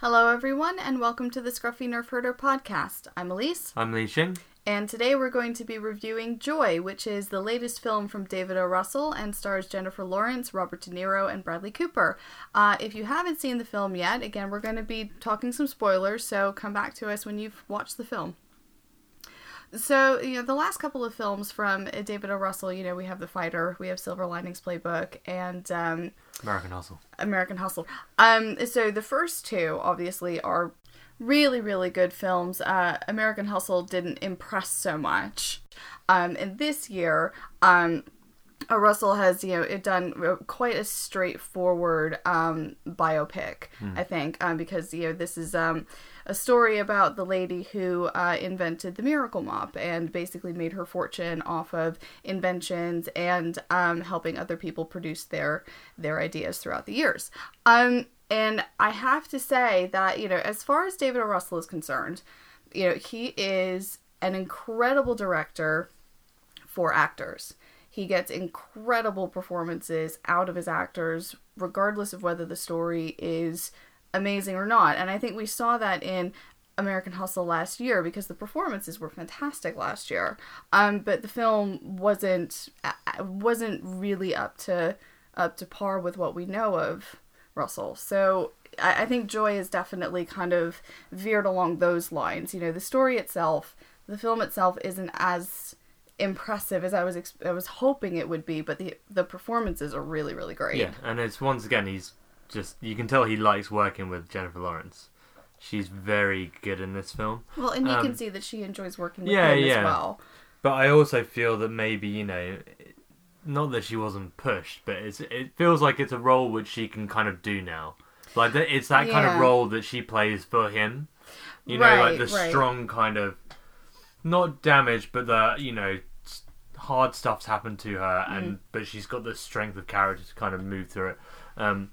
Hello, everyone, and welcome to the Scruffy Nerf Herder podcast. I'm Elise, I'm Li Xing. and today we're going to be reviewing Joy, which is the latest film from David O. Russell and stars Jennifer Lawrence, Robert De Niro, and Bradley Cooper. Uh, if you haven't seen the film yet, again, we're going to be talking some spoilers, so come back to us when you've watched the film. So, you know, the last couple of films from uh, David O. Russell, you know, we have The Fighter, we have Silver Linings Playbook, and um, American Hustle. American Hustle. Um, so the first two obviously are really, really good films. Uh, American Hustle didn't impress so much. Um, and this year, um, Russell has you know it done uh, quite a straightforward um, biopic, I think, um, because you know this is um, a story about the lady who uh, invented the miracle mop and basically made her fortune off of inventions and um, helping other people produce their their ideas throughout the years. Um, and I have to say that you know as far as David O. Russell is concerned, you know he is an incredible director for actors. He gets incredible performances out of his actors, regardless of whether the story is amazing or not. And I think we saw that in American Hustle last year because the performances were fantastic last year. Um, but the film wasn't uh, wasn't really up to up to par with what we know of Russell. So I, I think Joy is definitely kind of veered along those lines. You know, the story itself, the film itself, isn't as impressive as I was ex- I was hoping it would be, but the the performances are really really great. Yeah, and it's once again he's just you can tell he likes working with Jennifer Lawrence. She's very good in this film. Well, and you can Um, see that she enjoys working with yeah, him yeah. as well. But I also feel that maybe, you know, not that she wasn't pushed, but it's it feels like it's a role which she can kind of do now. Like it's that kind of role that she plays for him. You know, like the right. strong kind of not damaged, but the, you know, hard stuff's happened to her Mm. and but she's got the strength of character to kind of move through it. Um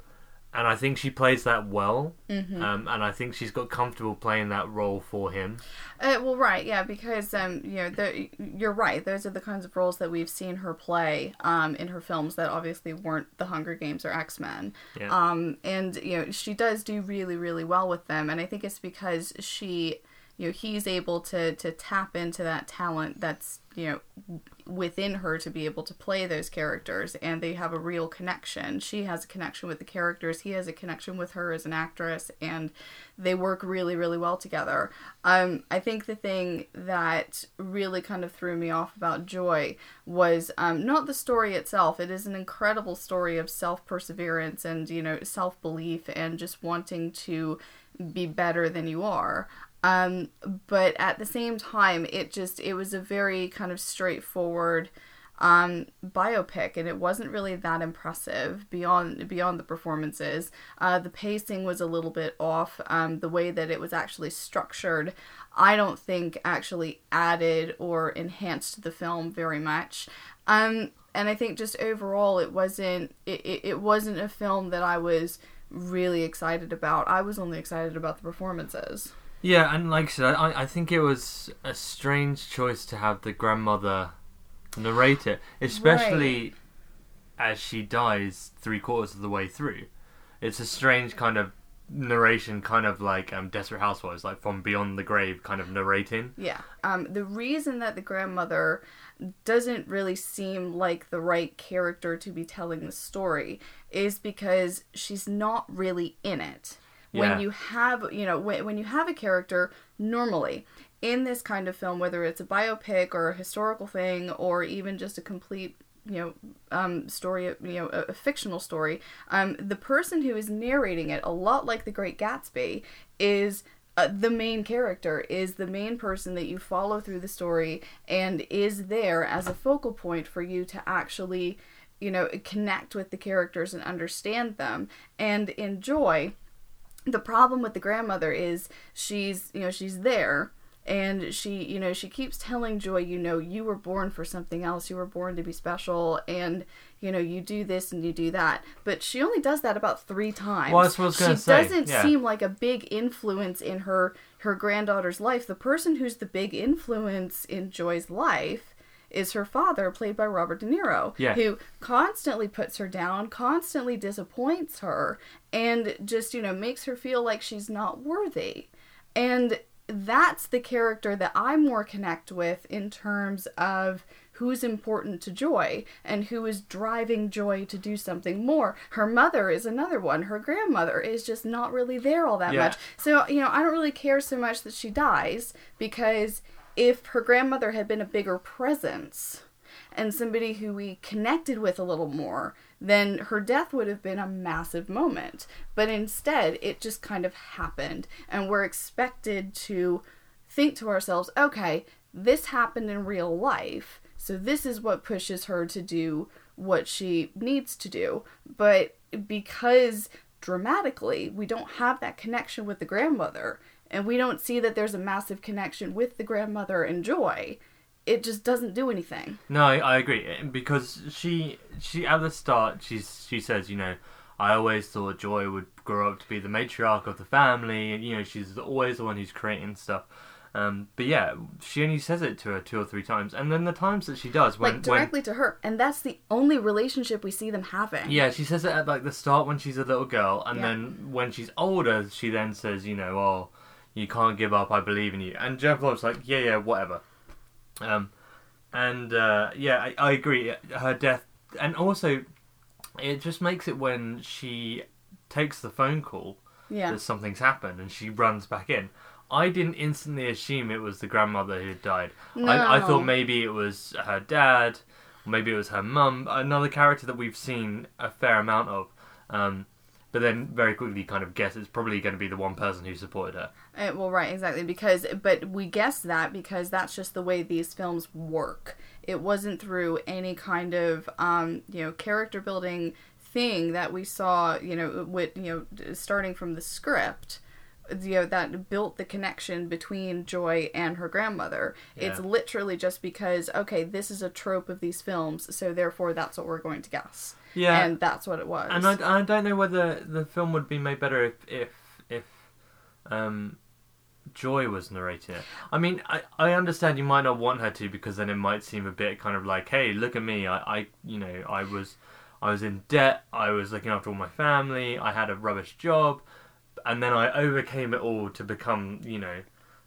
and I think she plays that well, Mm-hmm. um, and I think she's got comfortable playing that role for him. Uh, well, right, yeah, because um, you know, the, you're right. Those are the kinds of roles that we've seen her play um, in her films that obviously weren't The Hunger Games or X Men. Yeah. Um, and you know, she does do really, really well with them, and I think it's because she, you know, he's able to to tap into that talent that's you know within her to be able to play those characters, and they have a real connection. She has a connection with the characters. He has a connection with her as an actress, and they work really, really well together. Um, I think the thing that really kind of threw me off about Joy was um, not the story itself. It is an incredible story of self perseverance and you know self belief and just wanting to be better than you are. Um, but at the same time, it just it was a very kind of straightforward um, biopic, and it wasn't really that impressive beyond beyond the performances. Uh, the pacing was a little bit off. Um, the way that it was actually structured, I don't think actually added or enhanced the film very much. Um, and I think just overall, it wasn't it, it, it wasn't a film that I was really excited about. I was only excited about the performances. Yeah, and like I said, I, I think it was a strange choice to have the grandmother narrate it, especially as she dies three quarters of the way through. It's a strange kind of narration, kind of like um, Desperate Housewives, like from beyond the grave, kind of narrating. Yeah. Um, the reason that the grandmother doesn't really seem like the right character to be telling the story is because she's not really in it. When Yeah. you have, you know, when, when you have a character, normally in this kind of film, whether it's a biopic or a historical thing or even just a complete you know um story you know a, a fictional story um the person who is narrating it a lot like the great gatsby is uh, the main character is the main person that you follow through the story and is there as a focal point for you to actually you know connect with the characters and understand them and enjoy the problem with the grandmother is she's you know she's there and she you know she keeps telling joy you know you were born for something else. You were born to be special and you know you do this and you do that. But she only does that about three times. Well, that's what I was gonna she say, doesn't yeah. seem like a big influence in her her granddaughter's life. The person who's the big influence in joy's life is her father, played by Robert De Niro, Yeah. who constantly puts her down, constantly disappoints her, and just, you know, makes her feel like she's not worthy. And that's the character that I more connect with in terms of who's important to Joy and who is driving Joy to do something more. Her mother is another one. Her grandmother is just not really there all that Yeah. much. So, you know, I don't really care so much that she dies because if her grandmother had been a bigger presence and somebody who we connected with a little more, then her death would have been a massive moment. But instead, it just kind of happened, and we're expected to think to ourselves, okay, this happened in real life, so this is what pushes her to do what she needs to do. But because dramatically we don't have that connection with the grandmother, and we don't see that there's a massive connection with the grandmother and Joy, it just doesn't do anything. No, I, agree because she she at the start she's she says you know I always thought Joy would grow up to be the matriarch of the family and you know she's always the one who's creating stuff. Um, but yeah, she only says it to her two or three times, and then the times that she does when like directly to her, and that's the only relationship we see them having. yeah she says it at like the start when she's a little girl, and Yeah. then when she's older she then says you know oh you can't give up I believe in you, and Jennifer Lawrence like yeah yeah whatever. Um, and uh, yeah, I, I agree. Her death, and also, it just makes it when she takes the phone call yeah, that something's happened and she runs back in. I didn't instantly assume it was the grandmother who had died. I, I thought maybe it was her dad, or maybe it was her mum, another character that we've seen a fair amount of. Um, but then very quickly kind of guess it's probably going to be the one person who supported her. Uh, well, right, exactly. Because, but we guessed that because that's just the way these films work. It wasn't through any kind of, um, you know, character building thing that we saw, you know, with you know, starting from the script. You know that built the connection between Joy and her grandmother. It's literally just because okay, this is a trope of these films, so therefore that's what we're going to guess. Yeah, and that's what it was. And I, I don't know whether the film would be made better if if if um, Joy was narrating it. I mean, I, I understand you might not want her to because then it might seem a bit kind of like, hey, look at me. I, I you know I was I was in debt. I was looking after all my family. I had a rubbish job, and then I overcame it all to become you know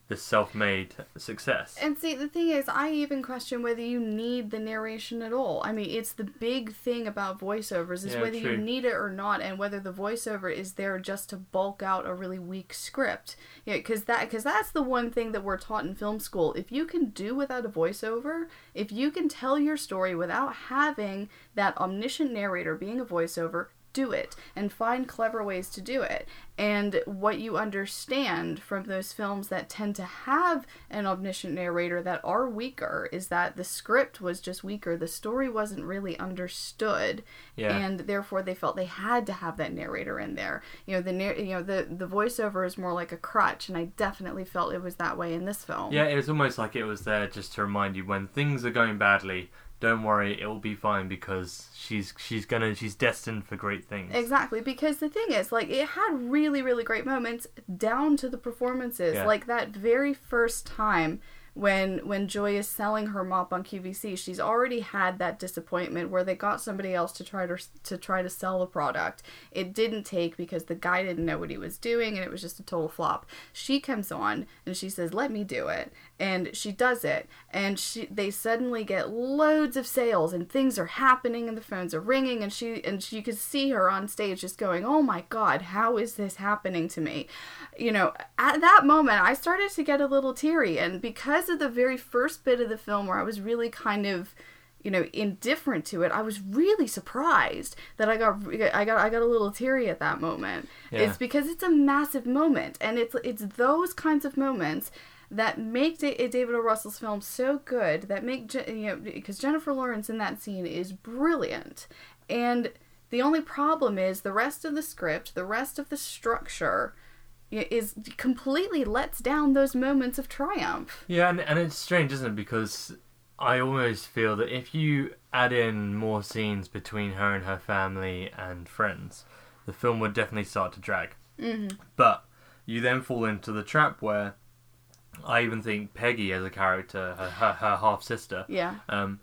this self-made success. And see, the thing is, I even question whether you need the narration at all. I mean, it's the big thing about voiceovers is Yeah, whether true. you need it or not, and whether the voiceover is there just to bulk out a really weak script. Yeah, because that because that's the one thing that we're taught in film school. If you can do without a voiceover, if you can tell your story without having that omniscient narrator being a voiceover, do it and find clever ways to do it. And what you understand from those films that tend to have an omniscient narrator that are weaker is that the script was just weaker. The story wasn't really understood, Yeah. and therefore they felt they had to have that narrator in there. You know, the you know the the voiceover is more like a crutch, and I definitely felt it was that way in this film. Yeah, it was almost like it was there just to remind you when things are going badly. Don't worry, it will be fine because she's she's gonna she's destined for great things. Exactly, because the thing is, like, it had really, really great moments down to the performances. Yeah. Like that very first time when when Joy is selling her mop on QVC, she's already had that disappointment where they got somebody else to try to to try to sell the product. It didn't take because the guy didn't know what he was doing and it was just a total flop. She comes on and she says, "Let me do it," and she does it, and she they suddenly get loads of sales and things are happening and the phones are ringing and she and she could see her on stage just going, "Oh my god, how is this happening to me?" You know, at that moment I started to get a little teary and because of the very first bit of the film where I was really kind of you know indifferent to it i was really surprised that i got i got i got a little teary at that moment Yeah. it's because it's a massive moment and it's it's those kinds of moments that make Da- David O. Russell's film so good that make Je- you know because Jennifer Lawrence in that scene is brilliant and the only problem is the rest of the script the rest of the structure is completely lets down those moments of triumph Yeah, and, and it's strange, isn't it? Because I almost feel that if you add in more scenes between her and her family and friends, the film would definitely start to drag. mm-hmm. But you then fall into the trap where I even think Peggy as a character, her, her, her half sister, Yeah. um,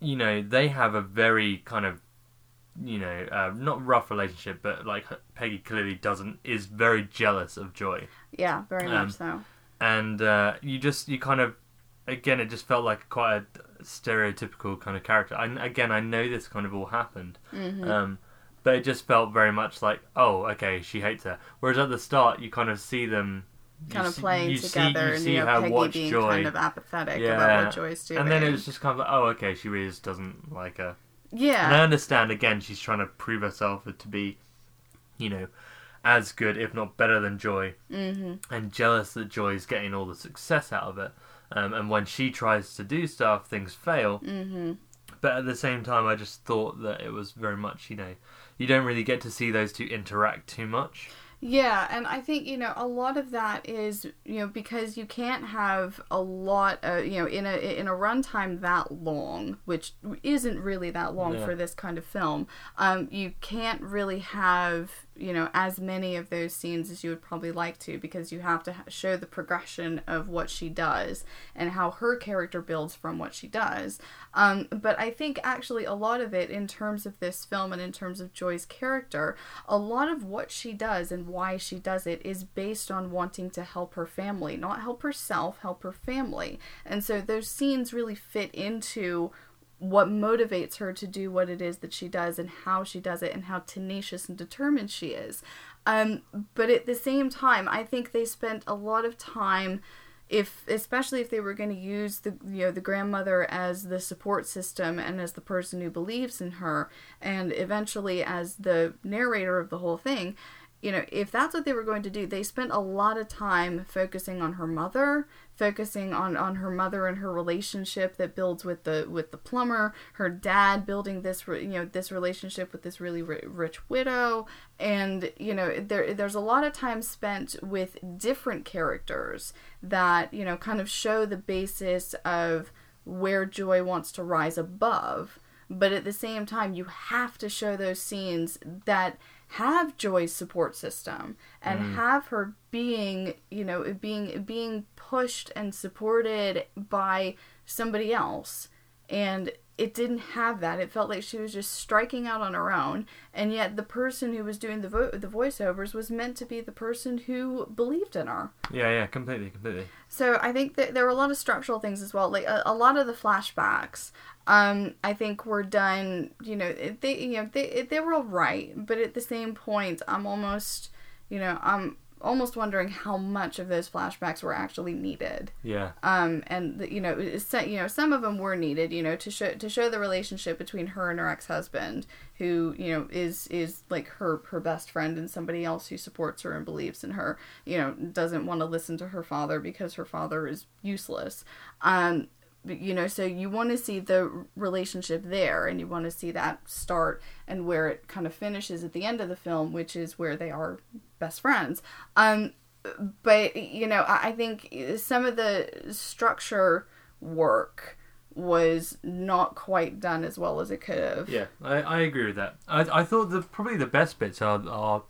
you know, they have a very kind of, you know, uh, not rough relationship, but like Peggy clearly doesn't is very jealous of Joy, Yeah, very Um, much so. and uh, you just you kind of, again, it just felt like quite a stereotypical kind of character. I, again, I know this kind of all happened, hmm um, but it just felt very much like, oh, okay, she hates her. Whereas at the start, you kind of see them. Kind of see- playing you see- together you and you know Peggy being Joy, kind of apathetic about what Joy's doing. and then it was just kind of like, oh, okay, she really just doesn't like her. Yeah. And I understand again she's trying to prove herself to be, you know, as good if not better than Joy, hmm and jealous that Joy's getting all the success out of it. Um, and when she tries to do stuff, things fail. hmm But at the same time, I just thought that it was very much, you know, you don't really get to see those two interact too much. Yeah, and I think you know a lot of that is you know because you can't have a lot of you know in a in a runtime that long, which isn't really that long Yeah. for this kind of film. Um, you can't really have you know as many of those scenes as you would probably like to because you have to show the progression of what she does and how her character builds from what she does. Um, but I think actually a lot of it in terms of this film and in terms of Joy's character, a lot of what she does and why she does it is based on wanting to help her family, not help herself, help her family. And so those scenes really fit into what motivates her to do what it is that she does and how she does it and how tenacious and determined she is. Um, but at the same time, I think they spent a lot of time if especially if they were going to use the you know the grandmother as the support system and as the person who believes in her and eventually as the narrator of the whole thing you know if that's what they were going to do they spent a lot of time focusing on her mother focusing on on her mother and her relationship that builds with the with the plumber her dad building this you know this relationship with this really rich widow. And you know there there's a lot of time spent with different characters that you know kind of show the basis of where joy wants to rise above. But at the same time you have to show those scenes that have joy's support system and mm. have her being you know being being pushed and supported by somebody else. And it didn't have that it felt like she was just striking out on her own and yet the person who was doing the vo- the voiceovers was meant to be the person who believed in her Yeah, yeah, completely, completely. so I think that there were a lot of structural things as well. Like a, a lot of the flashbacks, um, I think were done. You know, they you know they they were all right, but at the same point, I'm almost you know I'm almost wondering how much of those flashbacks were actually needed. Yeah, Um, and the, you know, it's- you know, some of them were needed. You know, to show to show the relationship between her and her ex husband, who you know is is like her her best friend and somebody else who supports her and believes in her. You know, doesn't want to listen to her father because her father is useless. Um, you know, so you want to see the relationship there, and you want to see that start and where it kind of finishes at the end of the film, which is where they are best friends. Um, but you know I, I think some of the structure work was not quite done as well as it could have yeah, I, I agree with that. I, I thought the probably the best bits are are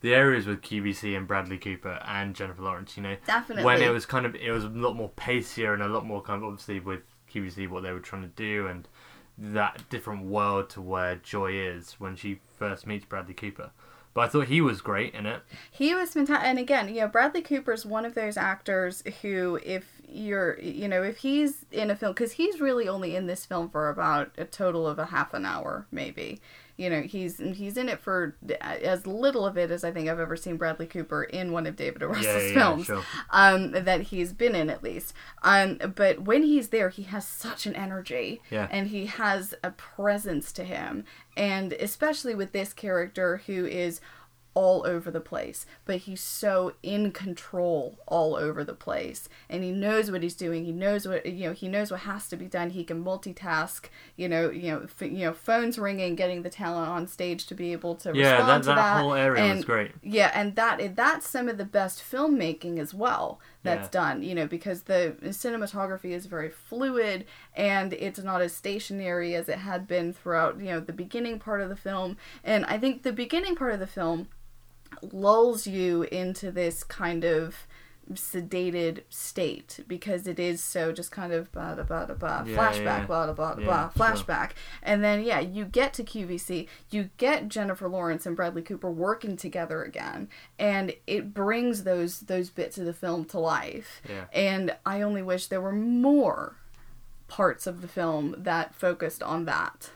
the areas with QVC and Bradley Cooper and Jennifer Lawrence. You know, definitely when it was kind of it was a lot more pacier and a lot more kind of obviously with QVC what they were trying to do and that different world to where Joy is when she first meets Bradley Cooper. But I thought he was great in it. He was fantastic, and again, you know, Bradley Cooper is one of those actors who, if you're, you know, if he's in a film, because he's really only in this film for about a total of a half an hour, maybe. You know, he's he's in it for as little of it as I think I've ever seen Bradley Cooper in one of David O. Russell's yeah, yeah, films. sure. um, that he's been in at least. Um, but when he's there, he has such an energy, Yeah. and he has a presence to him, and especially with this character who is all over the place, but he's so in control all over the place, and he knows what he's doing. He knows what you know. He knows what has to be done. He can multitask. You know, you know, f- you know, phones ringing, getting the talent on stage to be able to Yeah, respond that, to that, that. whole area and, was great. yeah, and that that's some of the best filmmaking as well that's Yeah. done, you know, because the cinematography is very fluid and it's not as stationary as it had been throughout, you know, the beginning part of the film. And I think the beginning part of the film lulls you into this kind of sedated state because it is so just kind of blah blah blah blah Yeah, flashback yeah. blah blah blah Yeah, blah sure. flashback and then yeah you get to QVC you get Jennifer Lawrence and Bradley Cooper working together again and it brings those those bits of the film to life Yeah. and I only wish there were more parts of the film that focused on that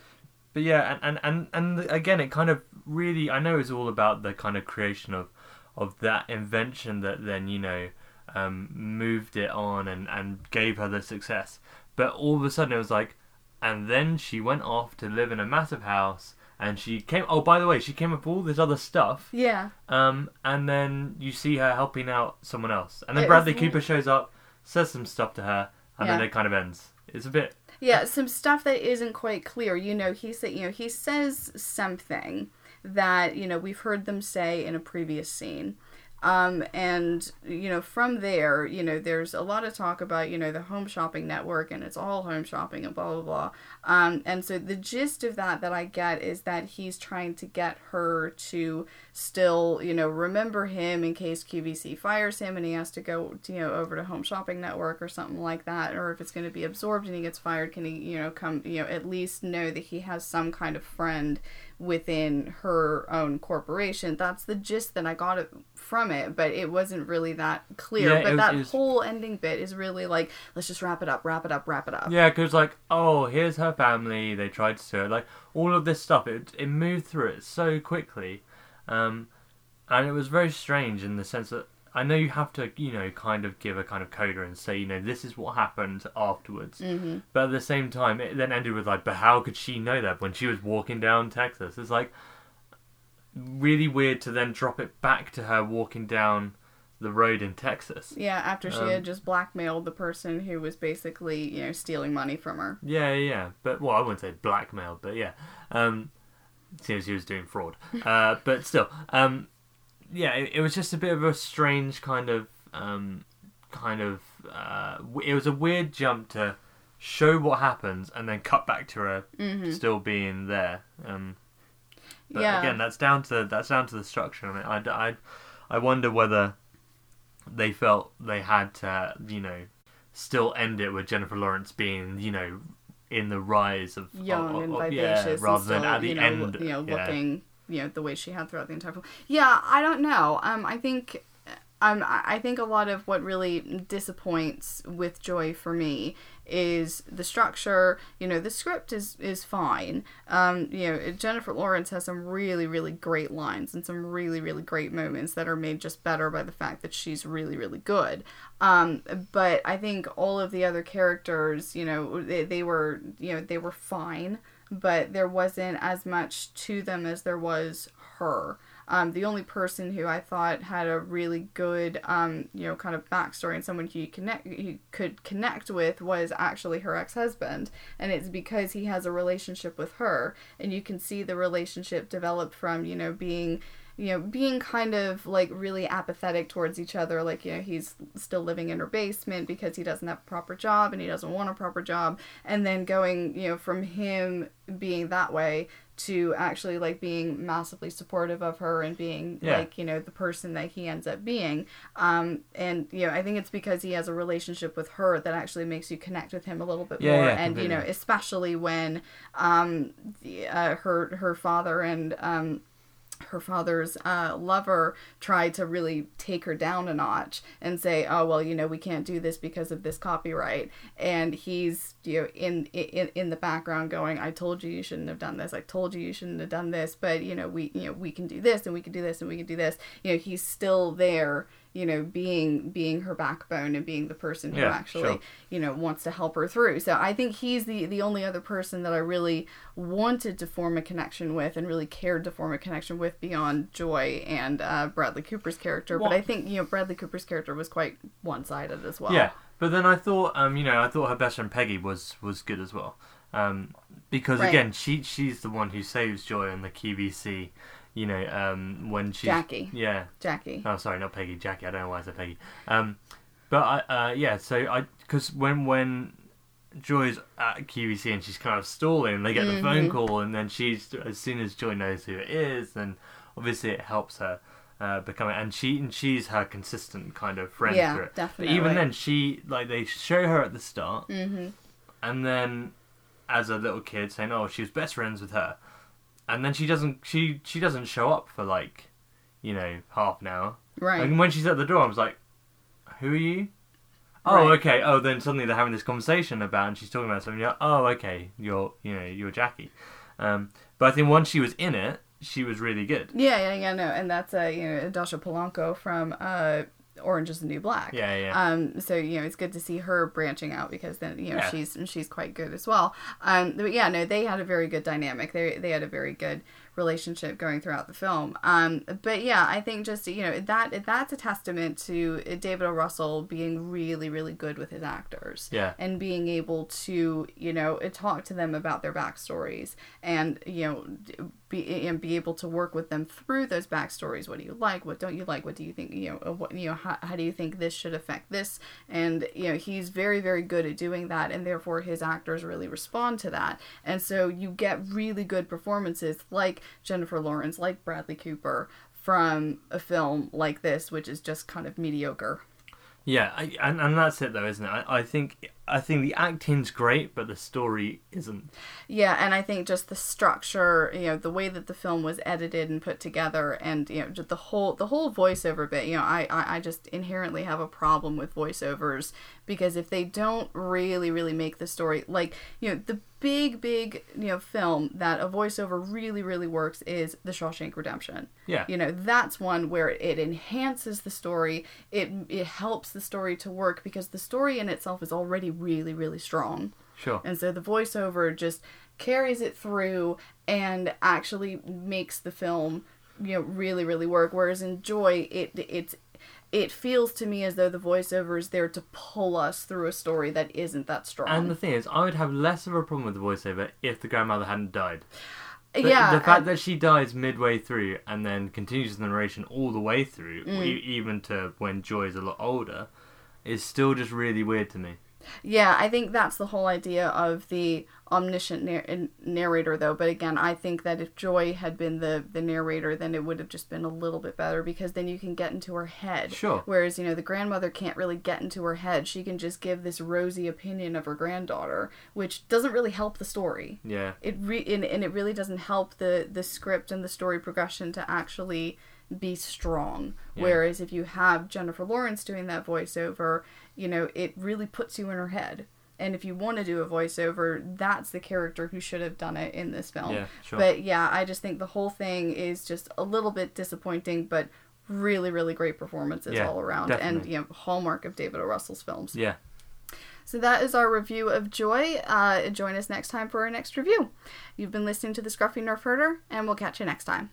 But yeah, and, and, and, and again, it kind of really, I know it's all about the kind of creation of, of that invention that then, you know, um, moved it on and, and gave her the success. But all of a sudden it was like, and then she went off to live in a massive house and she came, oh, by the way, she came up with all this other stuff. yeah Um, and then you see her helping out someone else. And then It Bradley was- Cooper shows up, says some stuff to her, and then it kind of ends. It's a bit, Yeah, some stuff that isn't quite clear. You know, he said, you know, he says something that you know we've heard them say in a previous scene. Um, and you know from there you know there's a lot of talk about you know the home shopping network and it's all home shopping and blah blah blah um, and so the gist of that that i get is that he's trying to get her to still you know remember him in case qvc fires him and he has to go you know over to home shopping network or something like that or if it's going to be absorbed and he gets fired can he you know come you know at least know that he has some kind of friend within her own corporation. That's the gist that I got it from it, but it wasn't really that clear. Yeah, but it that it was- whole ending bit is really like, let's just wrap it up, wrap it up, wrap it up. Yeah, because like, oh, here's her family. They tried to sue her. Like all of this stuff, it it moved through it so quickly, um, and it was very strange in the sense that I know you have to, you know, kind of give a kind of coda and say, you know, this is what happened afterwards. Mm-hmm. But at the same time, it then ended with like, but how could she know that when she was walking down Texas? It's like really weird to then drop it back to her walking down the road in Texas. Yeah, after she Um, had just blackmailed the person who was basically, you know, stealing money from her. Yeah, yeah, yeah. But well, I wouldn't say blackmail, but yeah. Um, seems he was doing fraud. Uh, but still, um, yeah, it, it was just a bit of a strange kind of, um, kind of. Uh, it was a weird jump to show what happens and then cut back to her Mm-hmm. still being there. Um, but Yeah. again, that's down to that's down to the structure. I mean, I, I, I wonder whether they felt they had to, you know, still end it with Jennifer Lawrence being, you know, in the rise of Young of- and vivacious, yeah, and rather still, than at the you know, end, you know, yeah. looking, you know, the way she had throughout the entire film. Yeah, I don't know. Um, I think, um, I think a lot of what really disappoints with Joy for me is the structure. You know, the script is is fine. Um, you know, Jennifer Lawrence has some really really great lines and some really really great moments that are made just better by the fact that she's really really good. Um, but I think all of the other characters, you know, they, they were, you know, they were fine, but there wasn't as much to them as there was her. Um, the only person who I thought had a really good, um, you know, kind of backstory and someone who you connect, you could connect with was actually her ex-husband, and it's because he has a relationship with her, and you can see the relationship develop from, you know, being you know, being kind of like really apathetic towards each other. Like, you know, he's still living in her basement because he doesn't have a proper job and he doesn't want a proper job. And then going, you know, from him being that way to actually like being massively supportive of her and being Yeah. like, you know, the person that he ends up being. Um, and, you know, I think it's because he has a relationship with her that actually makes you connect with him a little bit Yeah, more. yeah, and, you know, especially when um, the, uh, her, her father and, um, her father's uh, lover tried to really take her down a notch and say, "Oh well, you know, we can't do this because of this copyright." And he's you know in in in the background going, "I told you you shouldn't have done this. I told you you shouldn't have done this. But you know, we you know we can do this and we can do this and we can do this." You know, he's still there. You know, being being her backbone and being the person who Yeah, actually sure. you know wants to help her through. So I think he's the the only other person that I really wanted to form a connection with and really cared to form a connection with beyond Joy and uh, Bradley Cooper's character. Well- but I think you know Bradley Cooper's character was quite one sided as well. Yeah, but then I thought, um, you know, I thought her best friend Peggy was was good as well, um, because Right. again, she she's the one who saves Joy on the QVC, you know, um, when she Jackie. Yeah. Jackie. Oh, sorry, not Peggy, Jackie. I don't know why I said Peggy. Um, but I, uh, yeah. So I, because when when Joy's at QVC and she's kind of stalling, and they get the phone call, and then she's as soon as Joy knows who it is, then obviously it helps her. uh, becoming, and she and she's her consistent kind of friend Yeah, through it. definitely. But even then, she like they show her at the start, Mm-hmm. and then as a little kid saying, "Oh, she was best friends with her," and then she doesn't she she doesn't show up for like, you know, half an hour. Right. And when she's at the door, I was like, "Who are you?" Oh, Right. okay. Oh, then suddenly they're having this conversation about, and she's talking about something. You're, oh, okay. You're, you know, you're Jackie. Um, but I think once she was in it, she was really good. Yeah, yeah, yeah, no, and that's uh, you know Dasha Polanco from uh, Orange Is the New Black. Yeah, yeah. Um, so you know it's good to see her branching out because then you know Yeah. she's she's quite good as well. Um, but yeah, no, they had a very good dynamic. They they had a very good relationship going throughout the film. Um, but yeah, I think just you know that that's a testament to David O. Russell being really really good with his actors Yeah. and being able to you know talk to them about their backstories and you know be and be able to work with them through those backstories. What do you like? What don't you like? What do you think you know uh, what you know how, how do you think this should affect this? And you know he's very very good at doing that and therefore his actors really respond to that. And so you get really good performances like Jennifer Lawrence like Bradley Cooper from a film like this which is just kind of mediocre. Yeah, I, and and that's it though, isn't it? I, I think I think the acting's great, but the story isn't. Yeah, and I think just the structure, you know, the way that the film was edited and put together, and you know, just the whole the whole voiceover bit. You know, I I, I just inherently have a problem with voiceovers because if they don't really really make the story like you know the big big you know film that a voiceover really really works is The Shawshank Redemption. Yeah. You know, that's one where it enhances the story. It it helps the story to work because the story in itself is already really really strong. Sure. And so the voiceover just carries it through and actually makes the film, you know, really, really work. Whereas in Joy, it it's it feels to me as though the voiceover is there to pull us through a story that isn't that strong. And the thing is, I would have less of a problem with the voiceover if the grandmother hadn't died. The, yeah, the fact and- that she dies midway through and then continues the narration all the way through, Mm. even to when Joy is a lot older, is still just really weird to me. Yeah, I think that's the whole idea of the omniscient nar- narrator, though. But again, I think that if Joy had been the the narrator, then it would have just been a little bit better because then you can get into her head. Sure. Whereas you know the grandmother can't really get into her head; she can just give this rosy opinion of her granddaughter, which doesn't really help the story. Yeah. It re- and, and it really doesn't help the the script and the story progression to actually be strong. Yeah. Whereas if you have Jennifer Lawrence doing that voiceover, you know, it really puts you in her head. And if you want to do a voiceover, that's the character who should have done it in this film. Yeah, sure. But yeah, I just think the whole thing is just a little bit disappointing, but really, really great performances Yeah, all around, and definitely. you know, hallmark of David O. Russell's films. Yeah. So that is our review of Joy. Uh, join us next time for our next review. You've been listening to the Scruffy Nerf Herder, and we'll catch you next time.